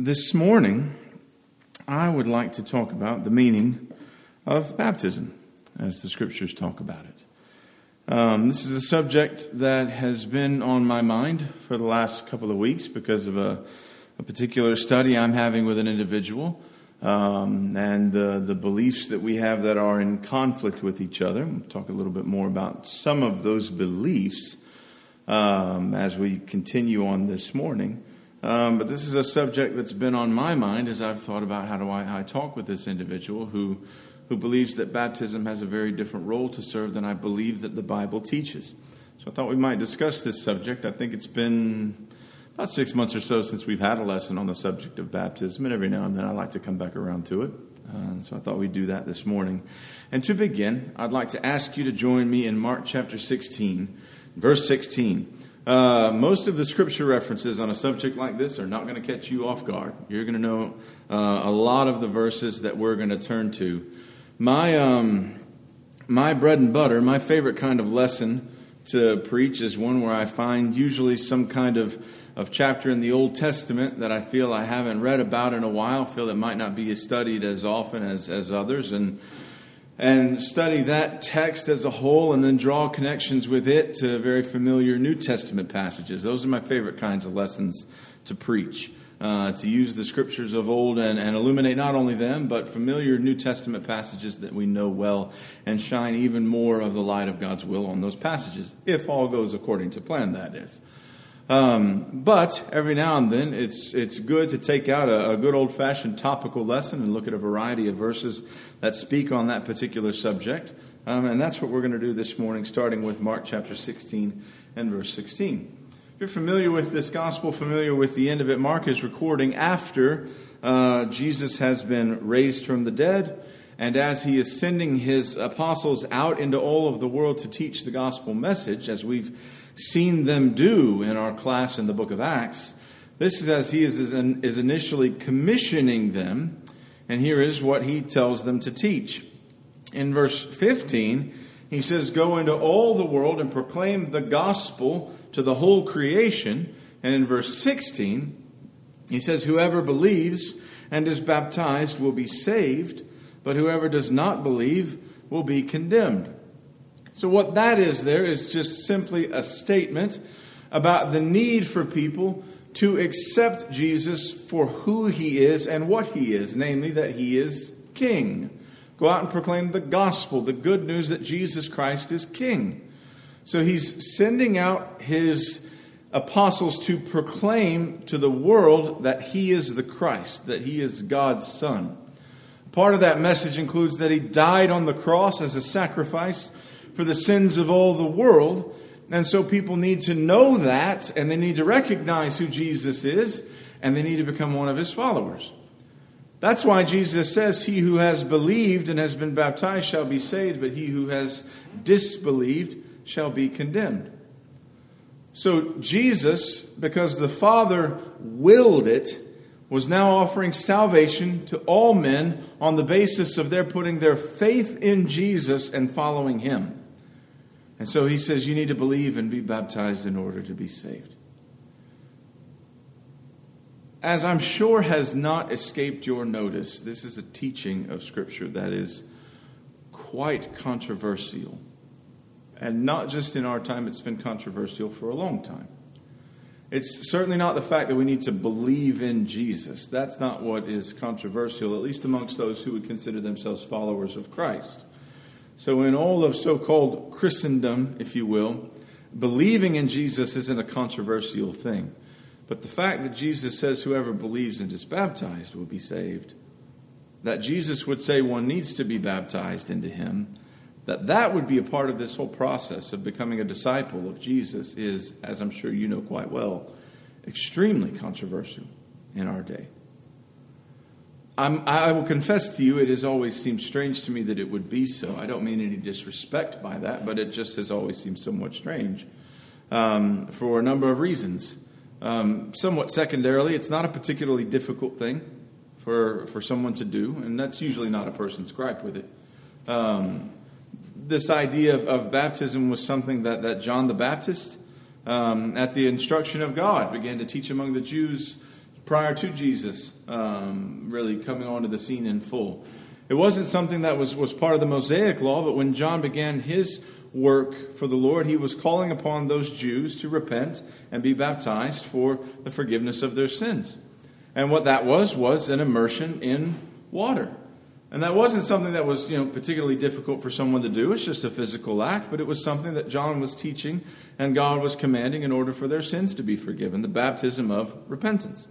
This morning, I would like to talk about the meaning of baptism as the scriptures talk about it. Um, this is a subject that has been on my mind for the last couple of weeks because of a, a particular study I'm having with an individual um, and uh, the beliefs that we have that are in conflict with each other. We'll talk a little bit more about some of those beliefs um, as we continue on this morning. Um, but this is a subject that's been on my mind as I've thought about how do I, how I talk with this individual who who believes that baptism has a very different role to serve than I believe that the Bible teaches. So I thought we might discuss this subject. I think it's been about six months or so since we've had a lesson on the subject of baptism, and every now and then I like to come back around to it. Uh, so I thought we'd do that this morning. And to begin, I'd like to ask you to join me in Mark chapter 16, verse 16. Uh, most of the scripture references on a subject like this are not going to catch you off guard. You're going to know uh, a lot of the verses that we're going to turn to. My, um, my bread and butter, my favorite kind of lesson to preach is one where I find usually some kind of of chapter in the Old Testament that I feel I haven't read about in a while, feel that might not be studied as often as, as others, and and study that text as a whole and then draw connections with it to very familiar New Testament passages. Those are my favorite kinds of lessons to preach. Uh, to use the scriptures of old and, and illuminate not only them, but familiar New Testament passages that we know well and shine even more of the light of God's will on those passages, if all goes according to plan, that is. Um, but every now and then, it's, it's good to take out a, a good old fashioned topical lesson and look at a variety of verses that speak on that particular subject. Um, and that's what we're going to do this morning, starting with Mark chapter 16 and verse 16. If you're familiar with this gospel, familiar with the end of it, Mark is recording after uh, Jesus has been raised from the dead. And as he is sending his apostles out into all of the world to teach the gospel message, as we've seen them do in our class in the book of Acts. This is as he is, is initially commissioning them, and here is what he tells them to teach. In verse 15, he says, Go into all the world and proclaim the gospel to the whole creation. And in verse 16, he says, Whoever believes and is baptized will be saved, but whoever does not believe will be condemned. So, what that is there is just simply a statement about the need for people to accept Jesus for who he is and what he is, namely that he is king. Go out and proclaim the gospel, the good news that Jesus Christ is king. So, he's sending out his apostles to proclaim to the world that he is the Christ, that he is God's son. Part of that message includes that he died on the cross as a sacrifice for the sins of all the world. And so people need to know that, and they need to recognize who Jesus is, and they need to become one of his followers. That's why Jesus says, He who has believed and has been baptized shall be saved, but he who has disbelieved shall be condemned. So Jesus, because the Father willed it, was now offering salvation to all men on the basis of their putting their faith in Jesus and following him. And so he says, You need to believe and be baptized in order to be saved. As I'm sure has not escaped your notice, this is a teaching of Scripture that is quite controversial. And not just in our time, it's been controversial for a long time. It's certainly not the fact that we need to believe in Jesus. That's not what is controversial, at least amongst those who would consider themselves followers of Christ. So, in all of so called Christendom, if you will, believing in Jesus isn't a controversial thing. But the fact that Jesus says whoever believes and is baptized will be saved, that Jesus would say one needs to be baptized into him, that that would be a part of this whole process of becoming a disciple of Jesus is, as I'm sure you know quite well, extremely controversial in our day. I'm, i will confess to you, it has always seemed strange to me that it would be so. I don't mean any disrespect by that, but it just has always seemed somewhat strange um, for a number of reasons. Um, somewhat secondarily, it's not a particularly difficult thing for, for someone to do, and that's usually not a person's gripe with it. Um, this idea of, of, baptism was something that, that John the Baptist, um, at the instruction of God, began to teach among the Jews prior to Jesus um, really coming onto the scene in full. It wasn't something that was, was part of the Mosaic law, but when John began his work for the Lord, he was calling upon those Jews to repent and be baptized for the forgiveness of their sins. And what that was, was an immersion in water. And that wasn't something that was, you know, particularly difficult for someone to do. It's just a physical act, but it was something that John was teaching and God was commanding in order for their sins to be forgiven, the baptism of repentance.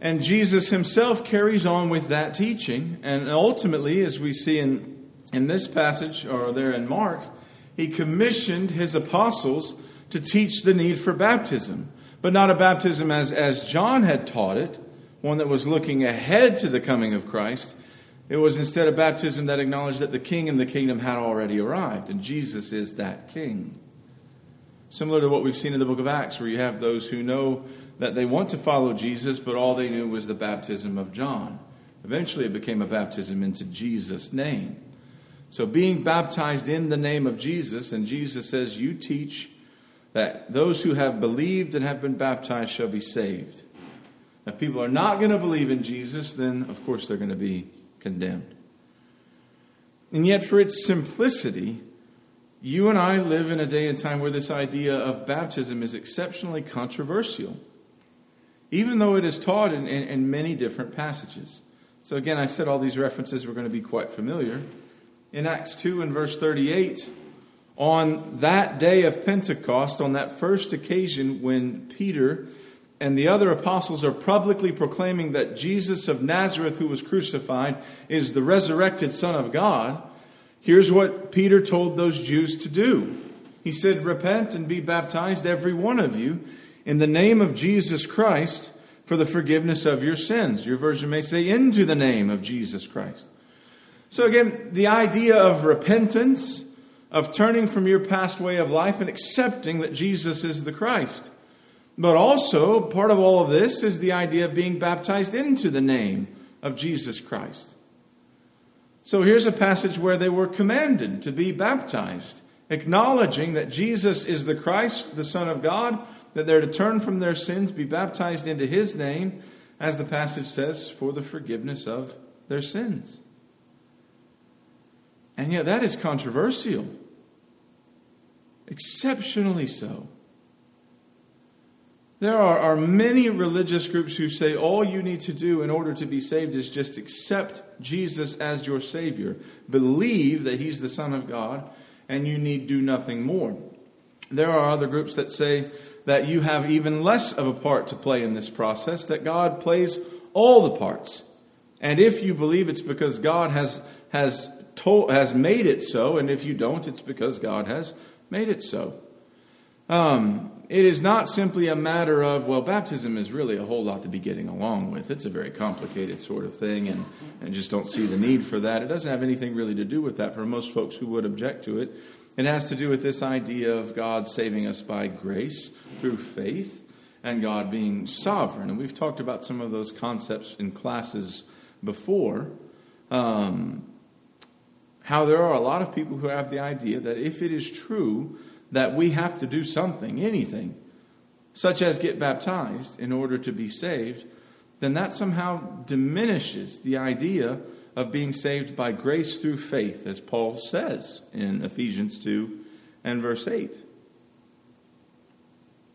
And Jesus himself carries on with that teaching, and ultimately, as we see in, in this passage or there in Mark, he commissioned his apostles to teach the need for baptism, but not a baptism as, as John had taught it, one that was looking ahead to the coming of Christ it was instead a baptism that acknowledged that the king and the kingdom had already arrived, and Jesus is that king. Similar to what we've seen in the book of Acts, where you have those who know that they want to follow Jesus, but all they knew was the baptism of John. Eventually, it became a baptism into Jesus' name. So, being baptized in the name of Jesus, and Jesus says, You teach that those who have believed and have been baptized shall be saved. If people are not going to believe in Jesus, then of course they're going to be condemned. And yet, for its simplicity, you and I live in a day and time where this idea of baptism is exceptionally controversial, even though it is taught in, in, in many different passages. So, again, I said all these references were going to be quite familiar. In Acts 2 and verse 38, on that day of Pentecost, on that first occasion when Peter and the other apostles are publicly proclaiming that Jesus of Nazareth, who was crucified, is the resurrected Son of God, here's what Peter told those Jews to do. He said, Repent and be baptized, every one of you, in the name of Jesus Christ for the forgiveness of your sins. Your version may say, Into the name of Jesus Christ. So, again, the idea of repentance, of turning from your past way of life and accepting that Jesus is the Christ. But also, part of all of this is the idea of being baptized into the name of Jesus Christ. So here's a passage where they were commanded to be baptized, acknowledging that Jesus is the Christ, the Son of God, that they're to turn from their sins, be baptized into his name, as the passage says, for the forgiveness of their sins. And yet that is controversial, exceptionally so. There are, are many religious groups who say all you need to do in order to be saved is just accept Jesus as your Savior, believe that He's the Son of God, and you need do nothing more. There are other groups that say that you have even less of a part to play in this process, that God plays all the parts. And if you believe it's because God has, has, told, has made it so, and if you don't, it's because God has made it so. Um, it is not simply a matter of, well, baptism is really a whole lot to be getting along with. It's a very complicated sort of thing, and, and just don't see the need for that. It doesn't have anything really to do with that for most folks who would object to it. It has to do with this idea of God saving us by grace through faith and God being sovereign. And we've talked about some of those concepts in classes before. Um, how there are a lot of people who have the idea that if it is true that we have to do something, anything, such as get baptized in order to be saved, then that somehow diminishes the idea of being saved by grace through faith, as Paul says in Ephesians 2 and verse 8.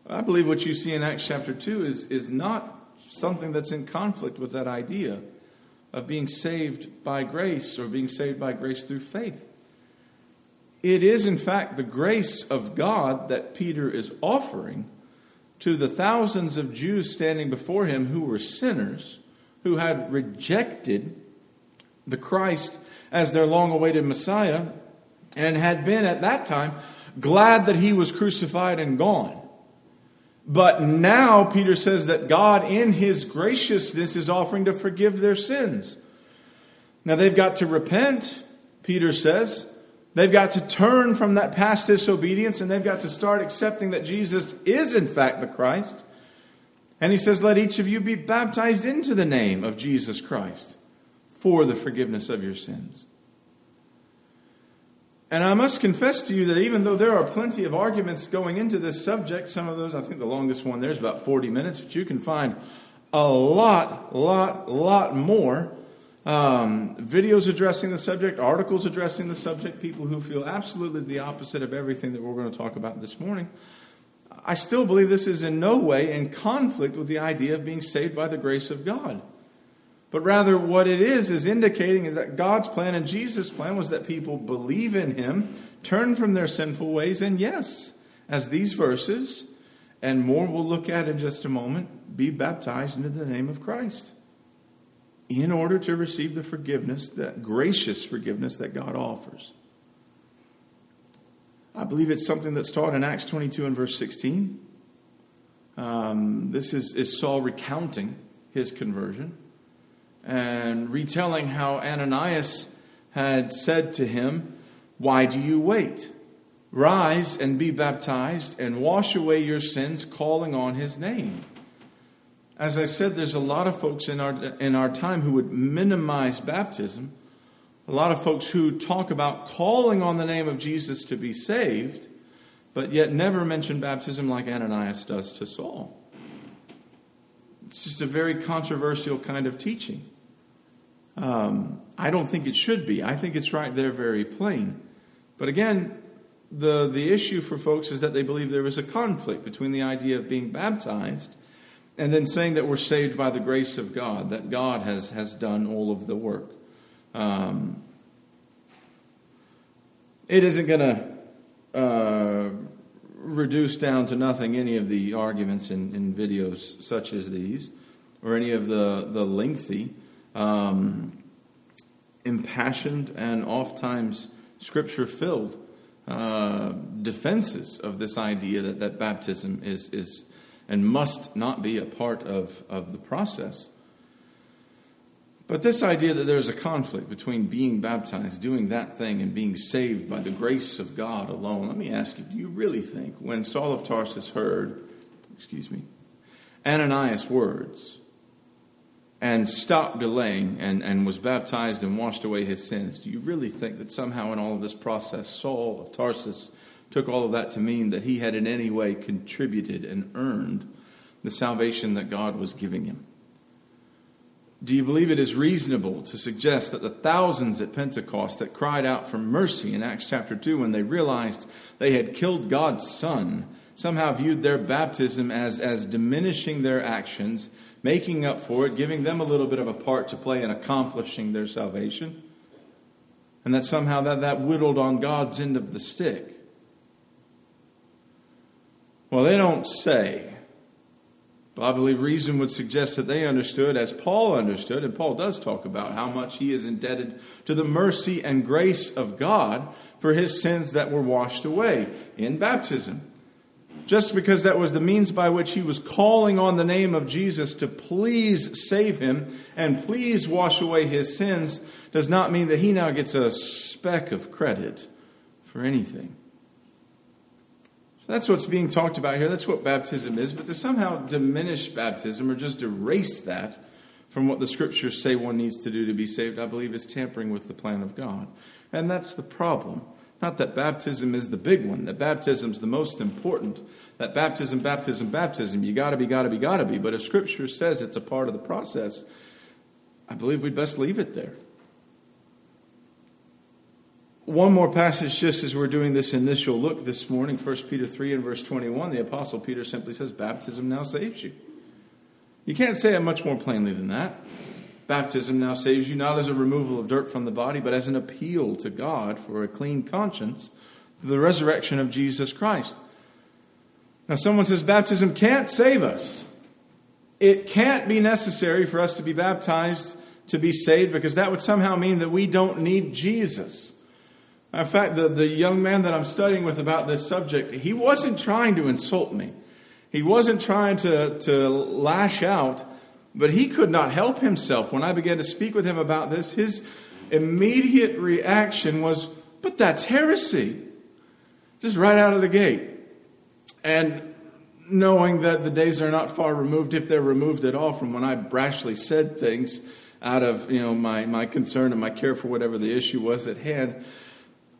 I believe what you see in Acts chapter 2 is, is not something that's in conflict with that idea of being saved by grace or being saved by grace through faith. It is, in fact, the grace of God that Peter is offering to the thousands of Jews standing before him who were sinners, who had rejected the Christ as their long awaited Messiah, and had been at that time glad that he was crucified and gone. But now Peter says that God, in his graciousness, is offering to forgive their sins. Now they've got to repent, Peter says. They've got to turn from that past disobedience and they've got to start accepting that Jesus is, in fact, the Christ. And he says, Let each of you be baptized into the name of Jesus Christ for the forgiveness of your sins. And I must confess to you that even though there are plenty of arguments going into this subject, some of those, I think the longest one there is about 40 minutes, but you can find a lot, lot, lot more um, videos addressing the subject, articles addressing the subject, people who feel absolutely the opposite of everything that we're going to talk about this morning. I still believe this is in no way in conflict with the idea of being saved by the grace of God. But rather, what it is, is indicating is that God's plan and Jesus' plan was that people believe in Him, turn from their sinful ways, and yes, as these verses and more we'll look at in just a moment, be baptized into the name of Christ in order to receive the forgiveness, that gracious forgiveness that God offers. I believe it's something that's taught in Acts 22 and verse 16. Um, this is, is Saul recounting his conversion and retelling how Ananias had said to him, Why do you wait? Rise and be baptized and wash away your sins, calling on his name. As I said, there's a lot of folks in our, in our time who would minimize baptism, a lot of folks who talk about calling on the name of Jesus to be saved, but yet never mention baptism like Ananias does to Saul. It's just a very controversial kind of teaching. Um, I don't think it should be. I think it's right there, very plain. But again, the, the issue for folks is that they believe there is a conflict between the idea of being baptized and then saying that we're saved by the grace of God, that God has, has done all of the work. Um, it isn't going to uh, reduce down to nothing any of the arguments in, in videos such as these, or any of the, the lengthy, um, impassioned, and oft times scripture filled uh, defenses of this idea that, that baptism is, is and must not be a part of, of the process. But this idea that there's a conflict between being baptized, doing that thing, and being saved by the grace of God alone, let me ask you do you really think when Saul of Tarsus heard, excuse me, Ananias' words, and stopped delaying and, and was baptized and washed away his sins, do you really think that somehow in all of this process, Saul of Tarsus took all of that to mean that he had in any way contributed and earned the salvation that God was giving him? Do you believe it is reasonable to suggest that the thousands at Pentecost that cried out for mercy in Acts chapter 2 when they realized they had killed God's Son somehow viewed their baptism as, as diminishing their actions making up for it, giving them a little bit of a part to play in accomplishing their salvation. And that somehow that, that whittled on God's end of the stick. Well, they don't say. But I believe reason would suggest that they understood, as Paul understood, and Paul does talk about how much he is indebted to the mercy and grace of God for his sins that were washed away in baptism. Just because that was the means by which he was calling on the name of Jesus to please save him and please wash away his sins does not mean that he now gets a speck of credit for anything. That's what's being talked about here. That's what baptism is. But to somehow diminish baptism or just erase that from what the scriptures say one needs to do to be saved, I believe is tampering with the plan of God. And that's the problem. Not that baptism is the big one, that baptism's the most important. That baptism, baptism, baptism, you gotta be, gotta be, gotta be. But if Scripture says it's a part of the process, I believe we'd best leave it there. One more passage, just as we're doing this initial look this morning, 1 Peter 3 and verse 21, the Apostle Peter simply says, Baptism now saves you. You can't say it much more plainly than that. Baptism now saves you not as a removal of dirt from the body, but as an appeal to God for a clean conscience through the resurrection of Jesus Christ. Now, someone says baptism can't save us. It can't be necessary for us to be baptized to be saved because that would somehow mean that we don't need Jesus. In fact, the, the young man that I'm studying with about this subject, he wasn't trying to insult me. He wasn't trying to, to lash out. But he could not help himself. When I began to speak with him about this, his immediate reaction was, But that's heresy. Just right out of the gate. And knowing that the days are not far removed, if they're removed at all, from when I brashly said things out of you know my, my concern and my care for whatever the issue was at hand,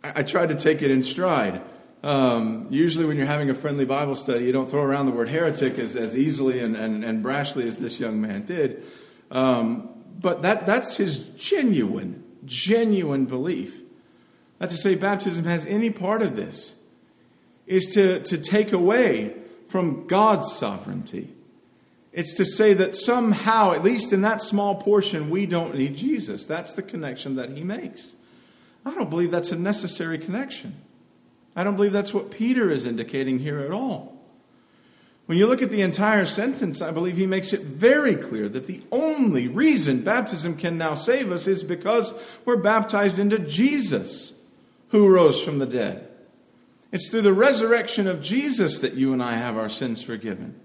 I, tried to take it in stride. Um, usually, when you're having a friendly Bible study, you don't throw around the word heretic as, as easily and, and, and brashly as this young man did. Um, but that, that's his genuine, genuine belief. Not to say baptism has any part of this, is to, to take away from God's sovereignty. It's to say that somehow, at least in that small portion, we don't need Jesus. That's the connection that he makes. I don't believe that's a necessary connection. I don't believe that's what Peter is indicating here at all. When you look at the entire sentence, I believe he makes it very clear that the only reason baptism can now save us is because we're baptized into Jesus, who rose from the dead. It's through the resurrection of Jesus that you and I have our sins forgiven.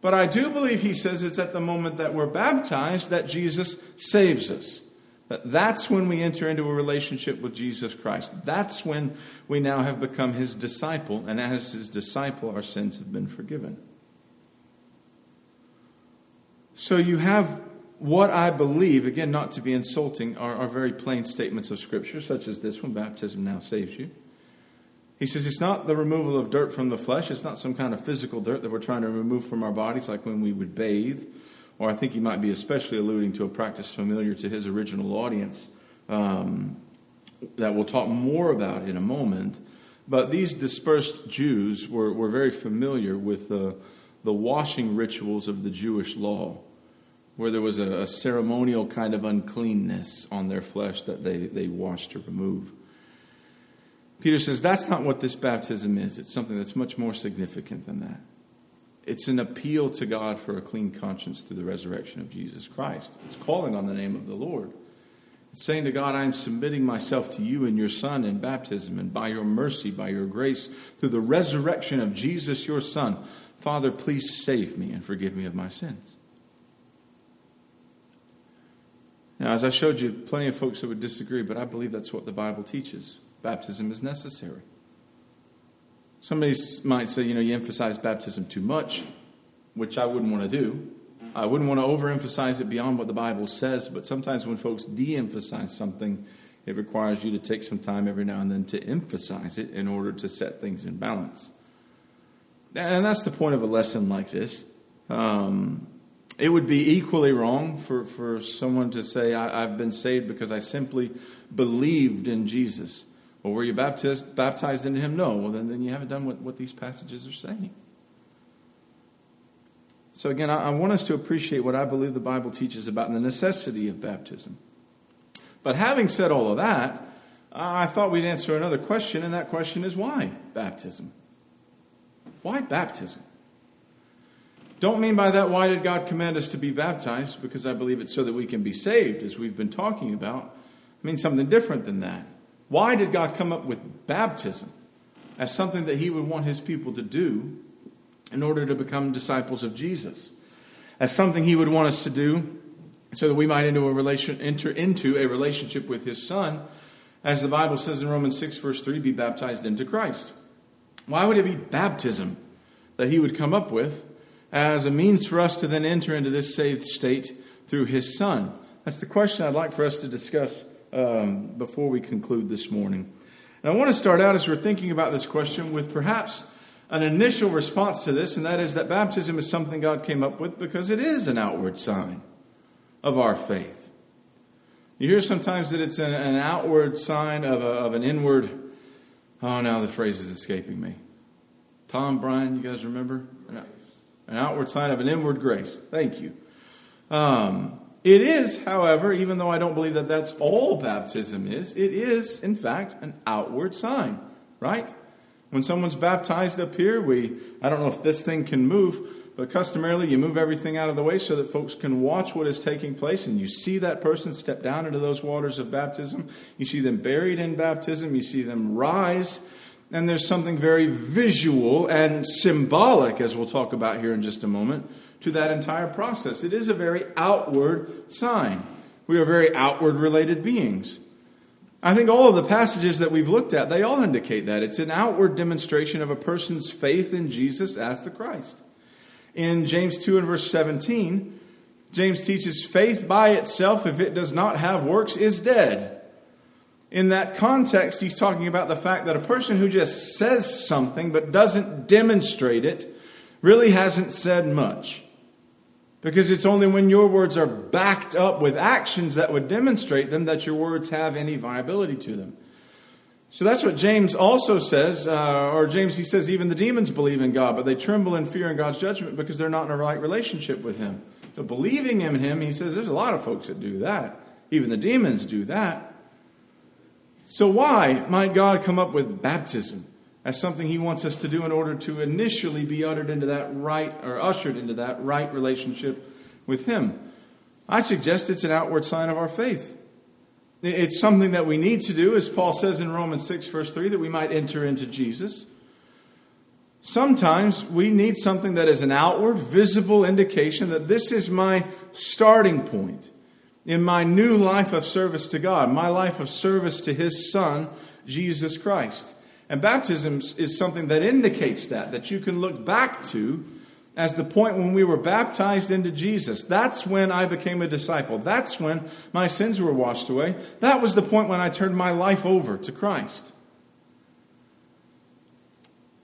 But I do believe he says it's at the moment that we're baptized that Jesus saves us. That's when we enter into a relationship with Jesus Christ. That's when we now have become his disciple, and as his disciple, our sins have been forgiven. So you have what I believe, again, not to be insulting, are, are very plain statements of Scripture, such as this one baptism now saves you. He says it's not the removal of dirt from the flesh, it's not some kind of physical dirt that we're trying to remove from our bodies, like when we would bathe or I think he might be especially alluding to a practice familiar to his original audience um, that we'll talk more about in a moment. But these dispersed Jews were, were very familiar with the, the washing rituals of the Jewish law, where there was a, a ceremonial kind of uncleanness on their flesh that they, they washed to remove. Peter says that's not what this baptism is. It's something that's much more significant than that. It's an appeal to God for a clean conscience through the resurrection of Jesus Christ. It's calling on the name of the Lord. It's saying to God, I'm submitting myself to you and your Son in baptism, and by your mercy, by your grace, through the resurrection of Jesus, your Son, Father, please save me and forgive me of my sins. Now, as I showed you, plenty of folks that would disagree, but I believe that's what the Bible teaches. Baptism is necessary. Somebody might say, you know, you emphasize baptism too much, which I wouldn't want to do. I wouldn't want to overemphasize it beyond what the Bible says, but sometimes when folks de emphasize something, it requires you to take some time every now and then to emphasize it in order to set things in balance. And that's the point of a lesson like this. Um, it would be equally wrong for, for someone to say, I, I've been saved because I simply believed in Jesus. Well, were you baptized, baptized into him? No. Well, then, then you haven't done what, what these passages are saying. So, again, I, I want us to appreciate what I believe the Bible teaches about the necessity of baptism. But having said all of that, I thought we'd answer another question, and that question is why baptism? Why baptism? Don't mean by that, why did God command us to be baptized? Because I believe it's so that we can be saved, as we've been talking about. I mean something different than that. Why did God come up with baptism as something that He would want His people to do in order to become disciples of Jesus? As something He would want us to do so that we might into a relation, enter into a relationship with His Son, as the Bible says in Romans 6, verse 3, be baptized into Christ. Why would it be baptism that He would come up with as a means for us to then enter into this saved state through His Son? That's the question I'd like for us to discuss um, before we conclude this morning. And I want to start out as we're thinking about this question with perhaps an initial response to this, and that is that baptism is something God came up with because it is an outward sign of our faith. You hear sometimes that it's an, an outward sign of, a, of an inward, oh, now the phrase is escaping me. Tom, Brian, you guys remember? An outward sign of an inward grace. Thank you. Um, it is, however, even though I don't believe that that's all baptism is, it is, in fact, an outward sign, right? When someone's baptized up here, we, I don't know if this thing can move, but customarily you move everything out of the way so that folks can watch what is taking place and you see that person step down into those waters of baptism. You see them buried in baptism, you see them rise, and there's something very visual and symbolic, as we'll talk about here in just a moment to that entire process. It is a very outward sign. We are very outward related beings. I think all of the passages that we've looked at, they all indicate that. It's an outward demonstration of a person's faith in Jesus as the Christ. In James 2 and verse 17, James teaches faith by itself, if it does not have works, is dead. In that context, he's talking about the fact that a person who just says something but doesn't demonstrate it really hasn't said much. Because it's only when your words are backed up with actions that would demonstrate them that your words have any viability to them. So that's what James also says, uh, or James, he says, even the demons believe in God, but they tremble in fear in God's judgment because they're not in a right relationship with Him. So believing in Him, he says, there's a lot of folks that do that. Even the demons do that. So why might God come up with baptism as something He wants us to do in order to initially be uttered into that right, or ushered into that right relationship with Him? I suggest it's an outward sign of our faith. It's something that we need to do, as Paul says in Romans 6, verse 3, that we might enter into Jesus. Sometimes we need something that is an outward, visible indication that this is my starting point in my new life of service to God, my life of service to His Son, Jesus Christ. And baptism is something that indicates that, that you can look back to as the point when we were baptized into Jesus. That's when I became a disciple. That's when my sins were washed away. That was the point when I turned my life over to Christ.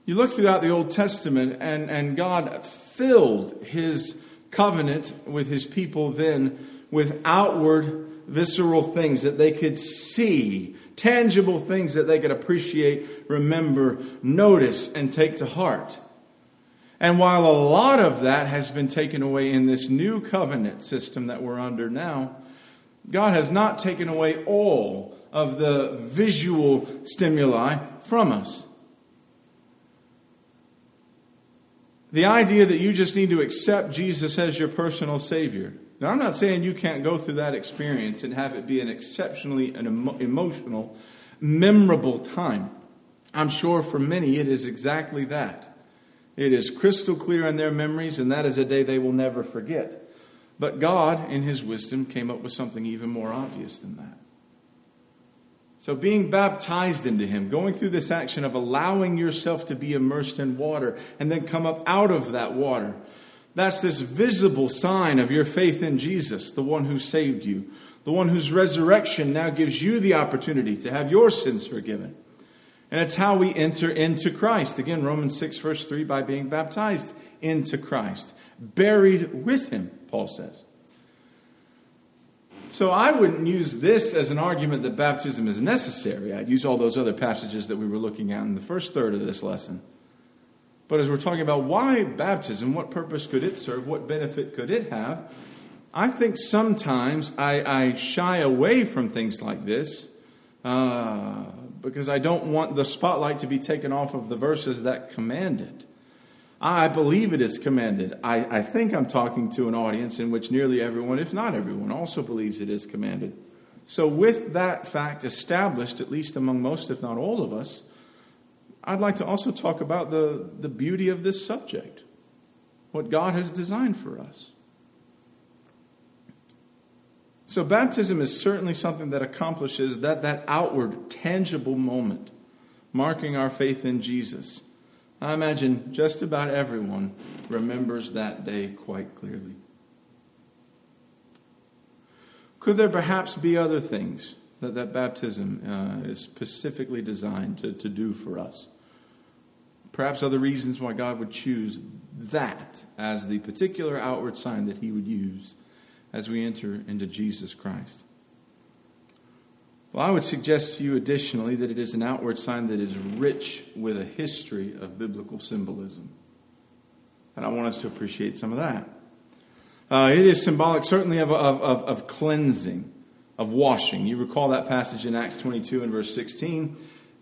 You look throughout the Old Testament, and, and God filled his covenant with his people then with outward, visceral things that they could see, tangible things that they could appreciate, remember, notice, and take to heart. And while a lot of that has been taken away in this new covenant system that we're under now, God has not taken away all of the visual stimuli from us. The idea that you just need to accept Jesus as your personal Savior. Now, I'm not saying you can't go through that experience and have it be an exceptionally an emo- emotional, memorable time. I'm sure for many it is exactly that. It is crystal clear in their memories, and that is a day they will never forget. But God, in His wisdom, came up with something even more obvious than that. So, being baptized into Him, going through this action of allowing yourself to be immersed in water and then come up out of that water, that's this visible sign of your faith in Jesus, the one who saved you, the one whose resurrection now gives you the opportunity to have your sins forgiven. And it's how we enter into Christ. Again, Romans 6, verse 3, by being baptized into Christ, buried with him, Paul says. So I wouldn't use this as an argument that baptism is necessary. I'd use all those other passages that we were looking at in the first third of this lesson. But as we're talking about why baptism, what purpose could it serve, what benefit could it have, I think sometimes I, I shy away from things like this. Uh, because I don't want the spotlight to be taken off of the verses that command it. I believe it is commanded. I, I think I'm talking to an audience in which nearly everyone, if not everyone, also believes it is commanded. So, with that fact established, at least among most, if not all of us, I'd like to also talk about the, the beauty of this subject, what God has designed for us. So, baptism is certainly something that accomplishes that, that outward, tangible moment, marking our faith in Jesus. I imagine just about everyone remembers that day quite clearly. Could there perhaps be other things that, that baptism uh, is specifically designed to, to do for us? Perhaps other reasons why God would choose that as the particular outward sign that He would use as we enter into Jesus Christ. Well, I would suggest to you additionally that it is an outward sign that is rich with a history of biblical symbolism. And I want us to appreciate some of that. Uh, it is symbolic, certainly, of, of, of, of cleansing, of washing. You recall that passage in Acts 22 and verse 16.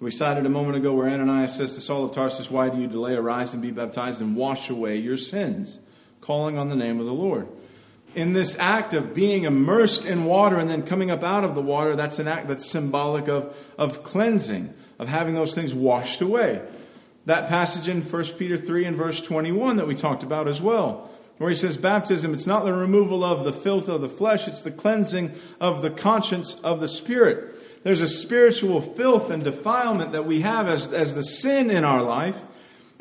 We cited a moment ago where Ananias says to Saul of Tarsus, Why do you delay? Arise and be baptized and wash away your sins, calling on the name of the Lord in this act of being immersed in water and then coming up out of the water, that's an act that's symbolic of, of cleansing, of having those things washed away. That passage in 1 Peter 3 and verse 21 that we talked about as well, where he says, Baptism, it's not the removal of the filth of the flesh, it's the cleansing of the conscience of the spirit. There's a spiritual filth and defilement that we have as, as the sin in our life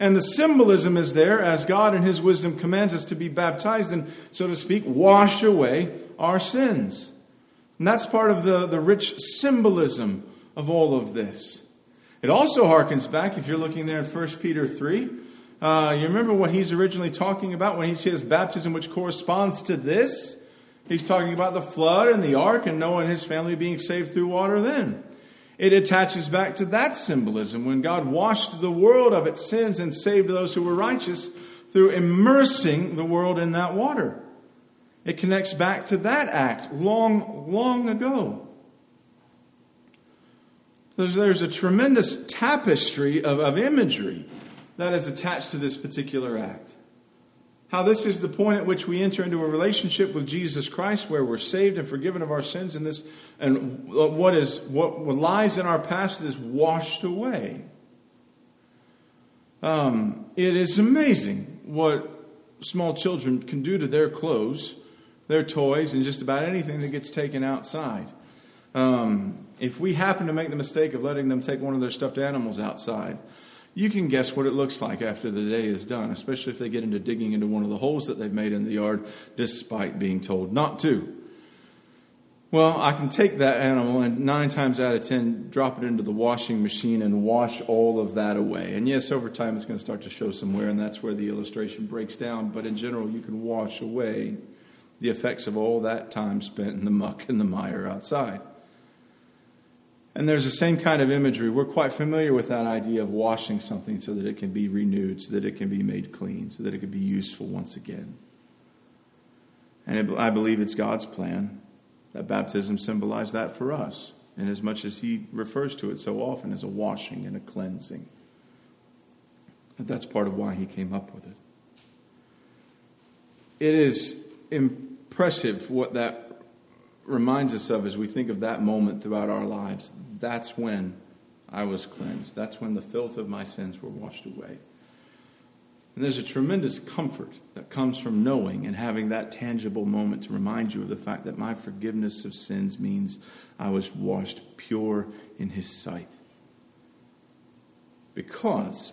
and the symbolism is there as God in His wisdom commands us to be baptized and, so to speak, wash away our sins. And that's part of the, the rich symbolism of all of this. It also harkens back, if you're looking there in 1 Peter 3, uh, you remember what he's originally talking about when he says baptism, which corresponds to this? He's talking about the flood and the ark and Noah and his family being saved through water then. It attaches back to that symbolism when God washed the world of its sins and saved those who were righteous through immersing the world in that water. It connects back to that act long, long ago. There's, there's a tremendous tapestry of, of imagery that is attached to this particular act. How this is the point at which we enter into a relationship with Jesus Christ where we're saved and forgiven of our sins and this and what is what lies in our past is washed away. Um, it is amazing what small children can do to their clothes, their toys, and just about anything that gets taken outside. Um, if we happen to make the mistake of letting them take one of their stuffed animals outside, you can guess what it looks like after the day is done, especially if they get into digging into one of the holes that they've made in the yard, despite being told not to. Well, I can take that animal and nine times out of ten drop it into the washing machine and wash all of that away. And yes, over time it's going to start to show some wear, and that's where the illustration breaks down. But in general, you can wash away the effects of all that time spent in the muck and the mire outside. And there's the same kind of imagery. We're quite familiar with that idea of washing something so that it can be renewed, so that it can be made clean, so that it can be useful once again. And I believe it's God's plan that baptism symbolized that for us, in as much as He refers to it so often as a washing and a cleansing. That that's part of why He came up with it. It is impressive what that reminds us of as we think of that moment throughout our lives. That's when I was cleansed. That's when the filth of my sins were washed away. And there's a tremendous comfort that comes from knowing and having that tangible moment to remind you of the fact that my forgiveness of sins means I was washed pure in His sight. Because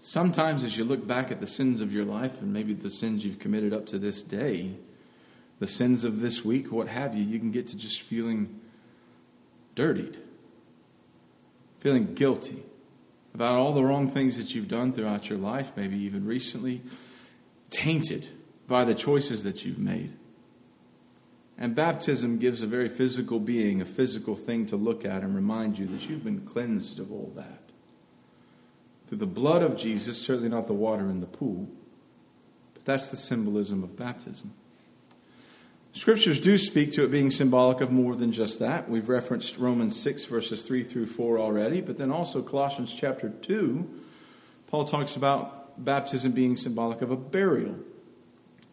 sometimes as you look back at the sins of your life and maybe the sins you've committed up to this day, the sins of this week, what have you, you can get to just feeling dirtied, feeling guilty about all the wrong things that you've done throughout your life, maybe even recently, tainted by the choices that you've made. And baptism gives a very physical being, a physical thing to look at and remind you that you've been cleansed of all that. Through the blood of Jesus, certainly not the water in the pool, but that's the symbolism of baptism. Scriptures do speak to it being symbolic of more than just that. We've referenced Romans 6, verses 3 through 4 already, but then also Colossians chapter 2, Paul talks about baptism being symbolic of a burial.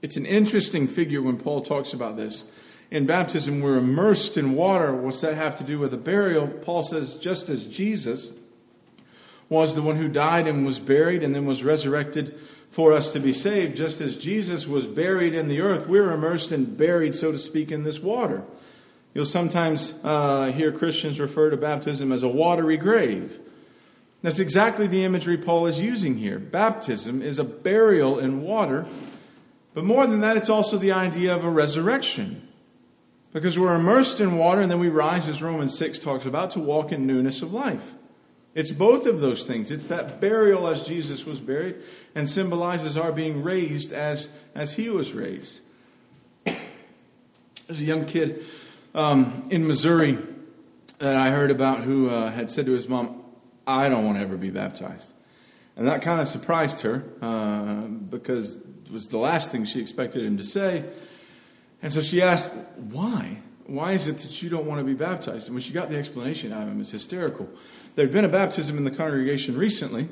It's an interesting figure when Paul talks about this. In baptism, we're immersed in water. What's that have to do with a burial? Paul says, just as Jesus was the one who died and was buried and then was resurrected for us to be saved, just as Jesus was buried in the earth, we're immersed and buried, so to speak, in this water. You'll sometimes uh, hear Christians refer to baptism as a watery grave. That's exactly the imagery Paul is using here. Baptism is a burial in water, but more than that, it's also the idea of a resurrection. Because we're immersed in water and then we rise, as Romans 6 talks about, to walk in newness of life. It's both of those things. It's that burial as Jesus was buried and symbolizes our being raised as, as he was raised. There's a young kid um, in Missouri that I heard about who uh, had said to his mom, I don't want to ever be baptized. And that kind of surprised her uh, because it was the last thing she expected him to say. And so she asked, Why? Why is it that you don't want to be baptized? And when she got the explanation out of him, it's hysterical. There'd been a baptism in the congregation recently,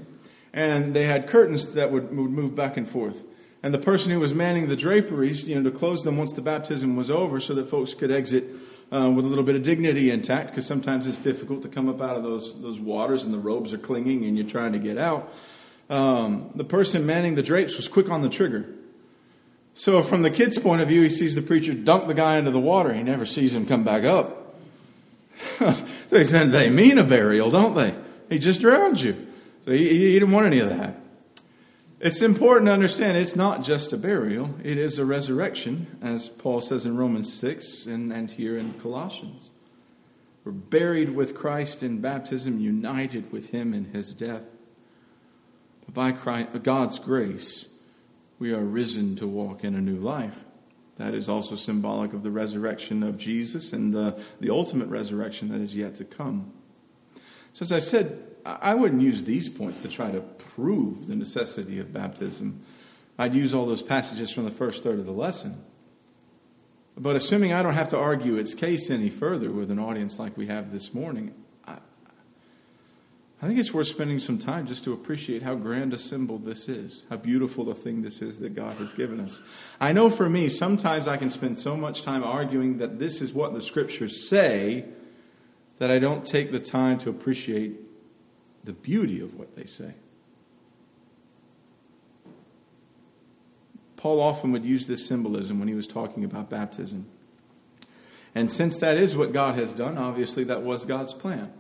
and they had curtains that would, would move back and forth. And the person who was manning the draperies, you know, to close them once the baptism was over so that folks could exit uh, with a little bit of dignity intact, because sometimes it's difficult to come up out of those, those waters and the robes are clinging and you're trying to get out. Um, the person manning the drapes was quick on the trigger. So, from the kid's point of view, he sees the preacher dunk the guy into the water. He never sees him come back up. they said they mean a burial, don't they? He just drowned you. So he, he didn't want any of that. It's important to understand it's not just a burial, it is a resurrection, as Paul says in Romans 6 and, and here in Colossians. We're buried with Christ in baptism, united with him in his death. But by Christ, God's grace, we are risen to walk in a new life. That is also symbolic of the resurrection of Jesus and the, the ultimate resurrection that is yet to come. So, as I said, I wouldn't use these points to try to prove the necessity of baptism. I'd use all those passages from the first third of the lesson. But assuming I don't have to argue its case any further with an audience like we have this morning, I, think it's worth spending some time just to appreciate how grand a symbol this is, how beautiful a thing this is that God has given us. I know for me, sometimes I can spend so much time arguing that this is what the scriptures say that I don't take the time to appreciate the beauty of what they say. Paul often would use this symbolism when he was talking about baptism. And since that is what God has done, obviously that was God's plan.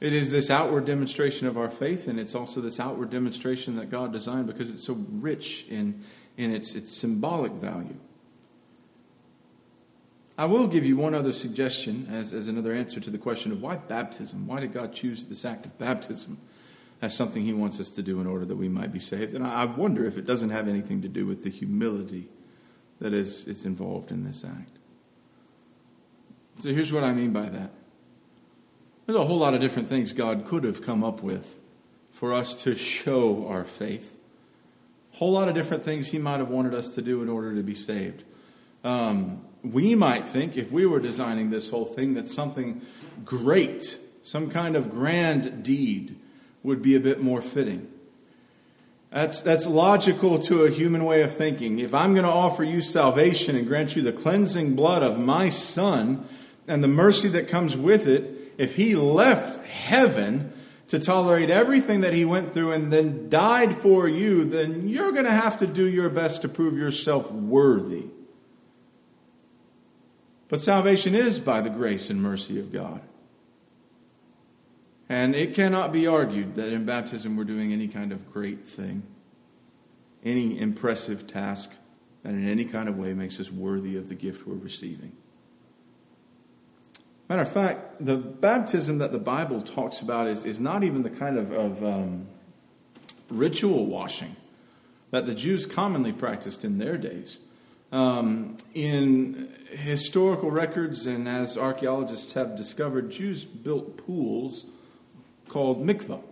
It is this outward demonstration of our faith, and it's also this outward demonstration that God designed because it's so rich in, in its, its symbolic value. I will give you one other suggestion as, as another answer to the question of why baptism? Why did God choose this act of baptism? as something he wants us to do in order that we might be saved. And I wonder if it doesn't have anything to do with the humility that is, is involved in this act. So here's what I mean by that. There's a whole lot of different things God could have come up with for us to show our faith. A whole lot of different things He might have wanted us to do in order to be saved. Um, we might think, if we were designing this whole thing, that something great, some kind of grand deed, would be a bit more fitting. That's, that's logical to a human way of thinking. If I'm going to offer you salvation and grant you the cleansing blood of my Son and the mercy that comes with it, if He left heaven to tolerate everything that He went through and then died for you, then you're going to have to do your best to prove yourself worthy. But salvation is by the grace and mercy of God. And it cannot be argued that in baptism we're doing any kind of great thing, any impressive task that in any kind of way makes us worthy of the gift we're receiving. Matter of fact, the baptism that the Bible talks about is, is not even the kind of, of um, ritual washing that the Jews commonly practiced in their days. Um, in historical records and as archaeologists have discovered, Jews built pools called mikvah.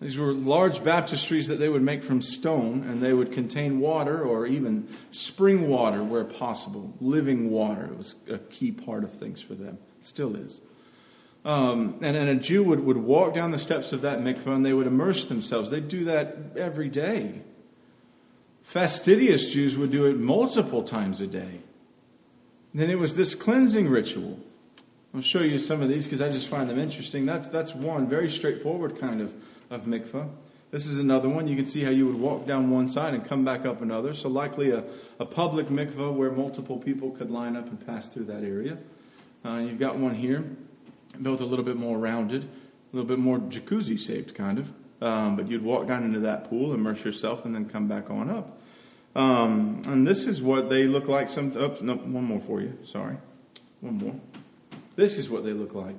These were large baptistries that they would make from stone, and they would contain water or even spring water where possible, living water. It was a key part of things for them, still is. Um, and, and a Jew would, would walk down the steps of that mikvah and they would immerse themselves. They'd do that every day. Fastidious Jews would do it multiple times a day. then it was this cleansing ritual I'll show you some of these because I just find them interesting. That's, that's one very straightforward kind of, of mikvah. This is another one. You can see how you would walk down one side and come back up another. So, likely a, a public mikvah where multiple people could line up and pass through that area. Uh, you've got one here, built a little bit more rounded, a little bit more jacuzzi shaped, kind of. Um, but you'd walk down into that pool, immerse yourself, and then come back on up. Um, and this is what they look like. Some, oops, no, one more for you. Sorry, one more. This is what they look like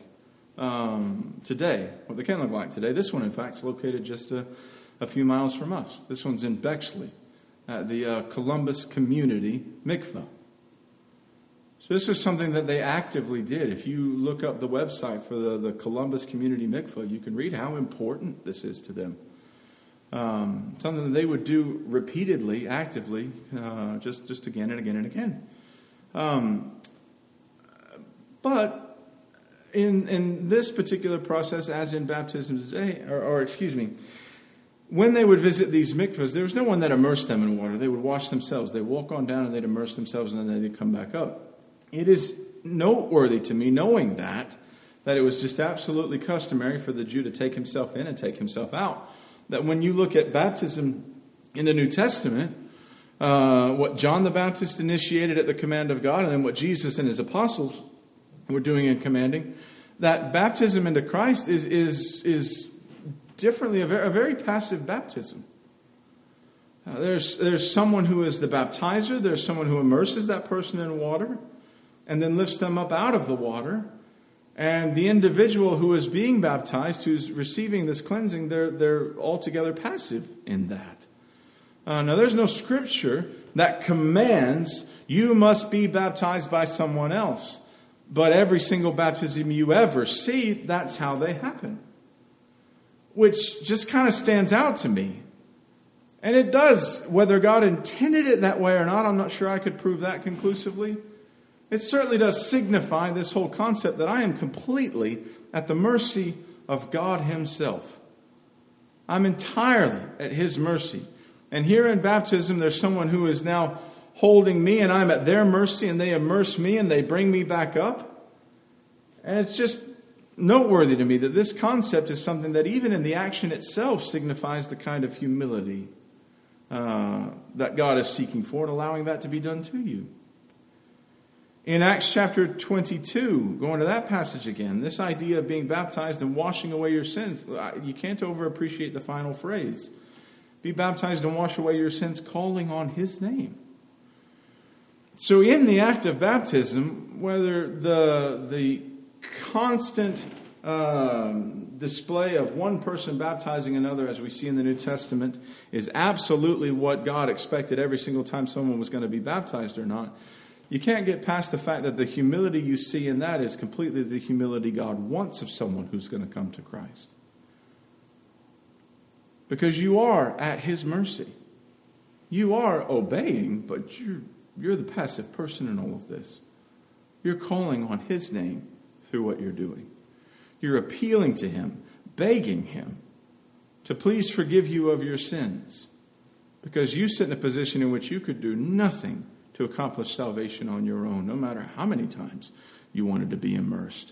um, today, what they can look like today. This one, in fact, is located just a, a few miles from us. This one's in Bexley at the uh, Columbus Community Mikvah. So this was something that they actively did. If you look up the website for the, the Columbus Community Mikvah, you can read how important this is to them. Um, something that they would do repeatedly, actively, uh, just, just again and again and again. Um, but in, in this particular process, as in baptism today, or, or excuse me, when they would visit these mikvahs, there was no one that immersed them in water. They would wash themselves. They'd walk on down and they'd immerse themselves and then they'd come back up. It is noteworthy to me, knowing that, that it was just absolutely customary for the Jew to take himself in and take himself out. That when you look at baptism in the New Testament, uh, what John the Baptist initiated at the command of God, and then what Jesus and his apostles we're doing and commanding, that baptism into Christ is, is, is differently a very, a very passive baptism. Uh, there's, there's someone who is the baptizer, there's someone who immerses that person in water and then lifts them up out of the water And the individual who is being baptized, who's receiving this cleansing, they're, they're altogether passive in that. Uh, now, there's no scripture that commands you must be baptized by someone else. But every single baptism you ever see, that's how they happen. Which just kind of stands out to me. And it does. Whether God intended it that way or not, I'm not sure I could prove that conclusively. It certainly does signify this whole concept that I am completely at the mercy of God Himself. I'm entirely at His mercy. And here in baptism, there's someone who is now holding me, and I'm at their mercy, and they immerse me and they bring me back up. And it's just noteworthy to me that this concept is something that, even in the action itself, signifies the kind of humility uh, that God is seeking for and allowing that to be done to you. In Acts chapter 22, going to that passage again, this idea of being baptized and washing away your sins, you can't overappreciate the final phrase. Be baptized and wash away your sins, calling on his name. So, in the act of baptism, whether the, the constant um, display of one person baptizing another, as we see in the New Testament, is absolutely what God expected every single time someone was going to be baptized or not, you can't get past the fact that the humility you see in that is completely the humility God wants of someone who's going to come to Christ. Because you are at His mercy. You are obeying, but you're, you're the passive person in all of this. You're calling on His name through what you're doing. You're appealing to Him, begging Him to please forgive you of your sins. Because you sit in a position in which you could do nothing to accomplish salvation on your own, no matter how many times you wanted to be immersed.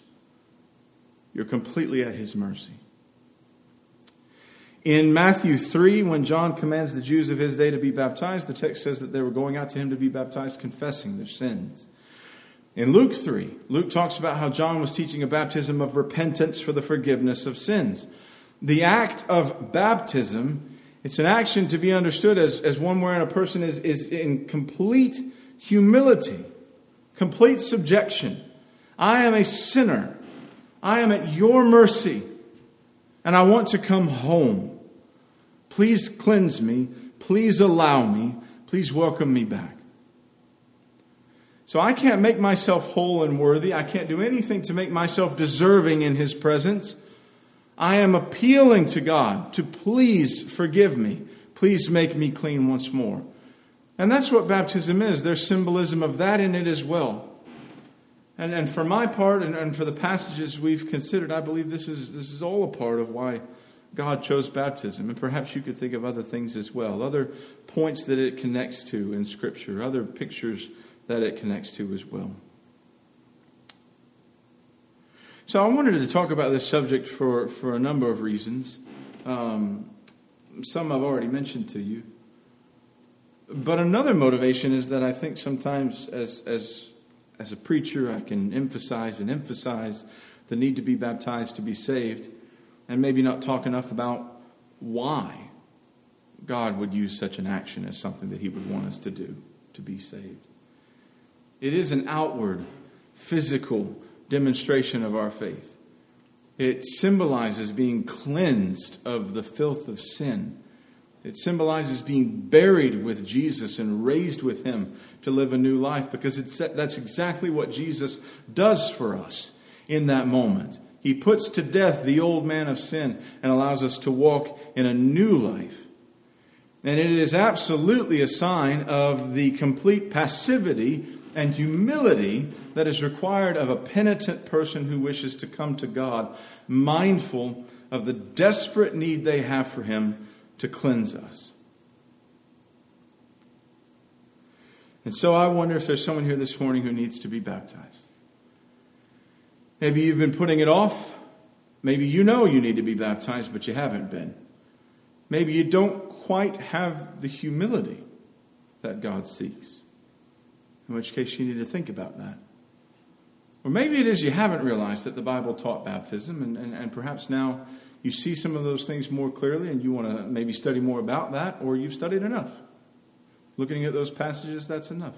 You're completely at his mercy. In Matthew 3, when John commands the Jews of his day to be baptized, the text says that they were going out to him to be baptized, confessing their sins. In Luke 3, Luke talks about how John was teaching a baptism of repentance for the forgiveness of sins. The act of baptism, it's an action to be understood as, as one wherein a person is, is in complete humility, complete subjection. I am a sinner. I am at your mercy, and I want to come home. Please cleanse me. Please allow me. Please welcome me back. So I can't make myself whole and worthy. I can't do anything to make myself deserving in His presence. I am appealing to God to please forgive me. Please make me clean once more. And that's what baptism is. There's symbolism of that in it as well. And, and for my part, and, and for the passages we've considered, I believe this is, this is all a part of why God chose baptism. And perhaps you could think of other things as well, other points that it connects to in Scripture, other pictures that it connects to as well. So I wanted to talk about this subject for, for a number of reasons. Um, some I've already mentioned to you. But another motivation is that I think sometimes as, as, as a preacher, I can emphasize and emphasize the need to be baptized to be saved, and maybe not talk enough about why God would use such an action as something that He would want us to do to be saved. It is an outward, physical demonstration of our faith. It symbolizes being cleansed of the filth of sin it symbolizes being buried with Jesus and raised with him to live a new life because that's exactly what Jesus does for us in that moment. He puts to death the old man of sin and allows us to walk in a new life. And it is absolutely a sign of the complete passivity and humility that is required of a penitent person who wishes to come to God, mindful of the desperate need they have for Him to cleanse us. And so I wonder if there's someone here this morning who needs to be baptized. Maybe you've been putting it off. Maybe you know you need to be baptized, but you haven't been. Maybe you don't quite have the humility that God seeks, in which case you need to think about that. Or maybe it is you haven't realized that the Bible taught baptism, and, and, and perhaps now you see some of those things more clearly and you want to maybe study more about that, or you've studied enough. Looking at those passages, that's enough.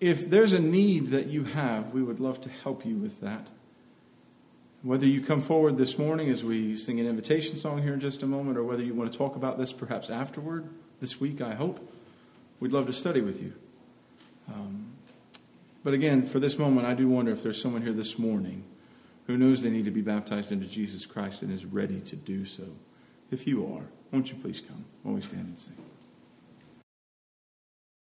If there's a need that you have, we would love to help you with that. Whether you come forward this morning as we sing an invitation song here in just a moment, or whether you want to talk about this perhaps afterward, this week, I hope, we'd love to study with you. Um, but again, for this moment, I do wonder if there's someone here this morning who knows they need to be baptized into Jesus Christ and is ready to do so. If you are, won't you please come while we stand and sing?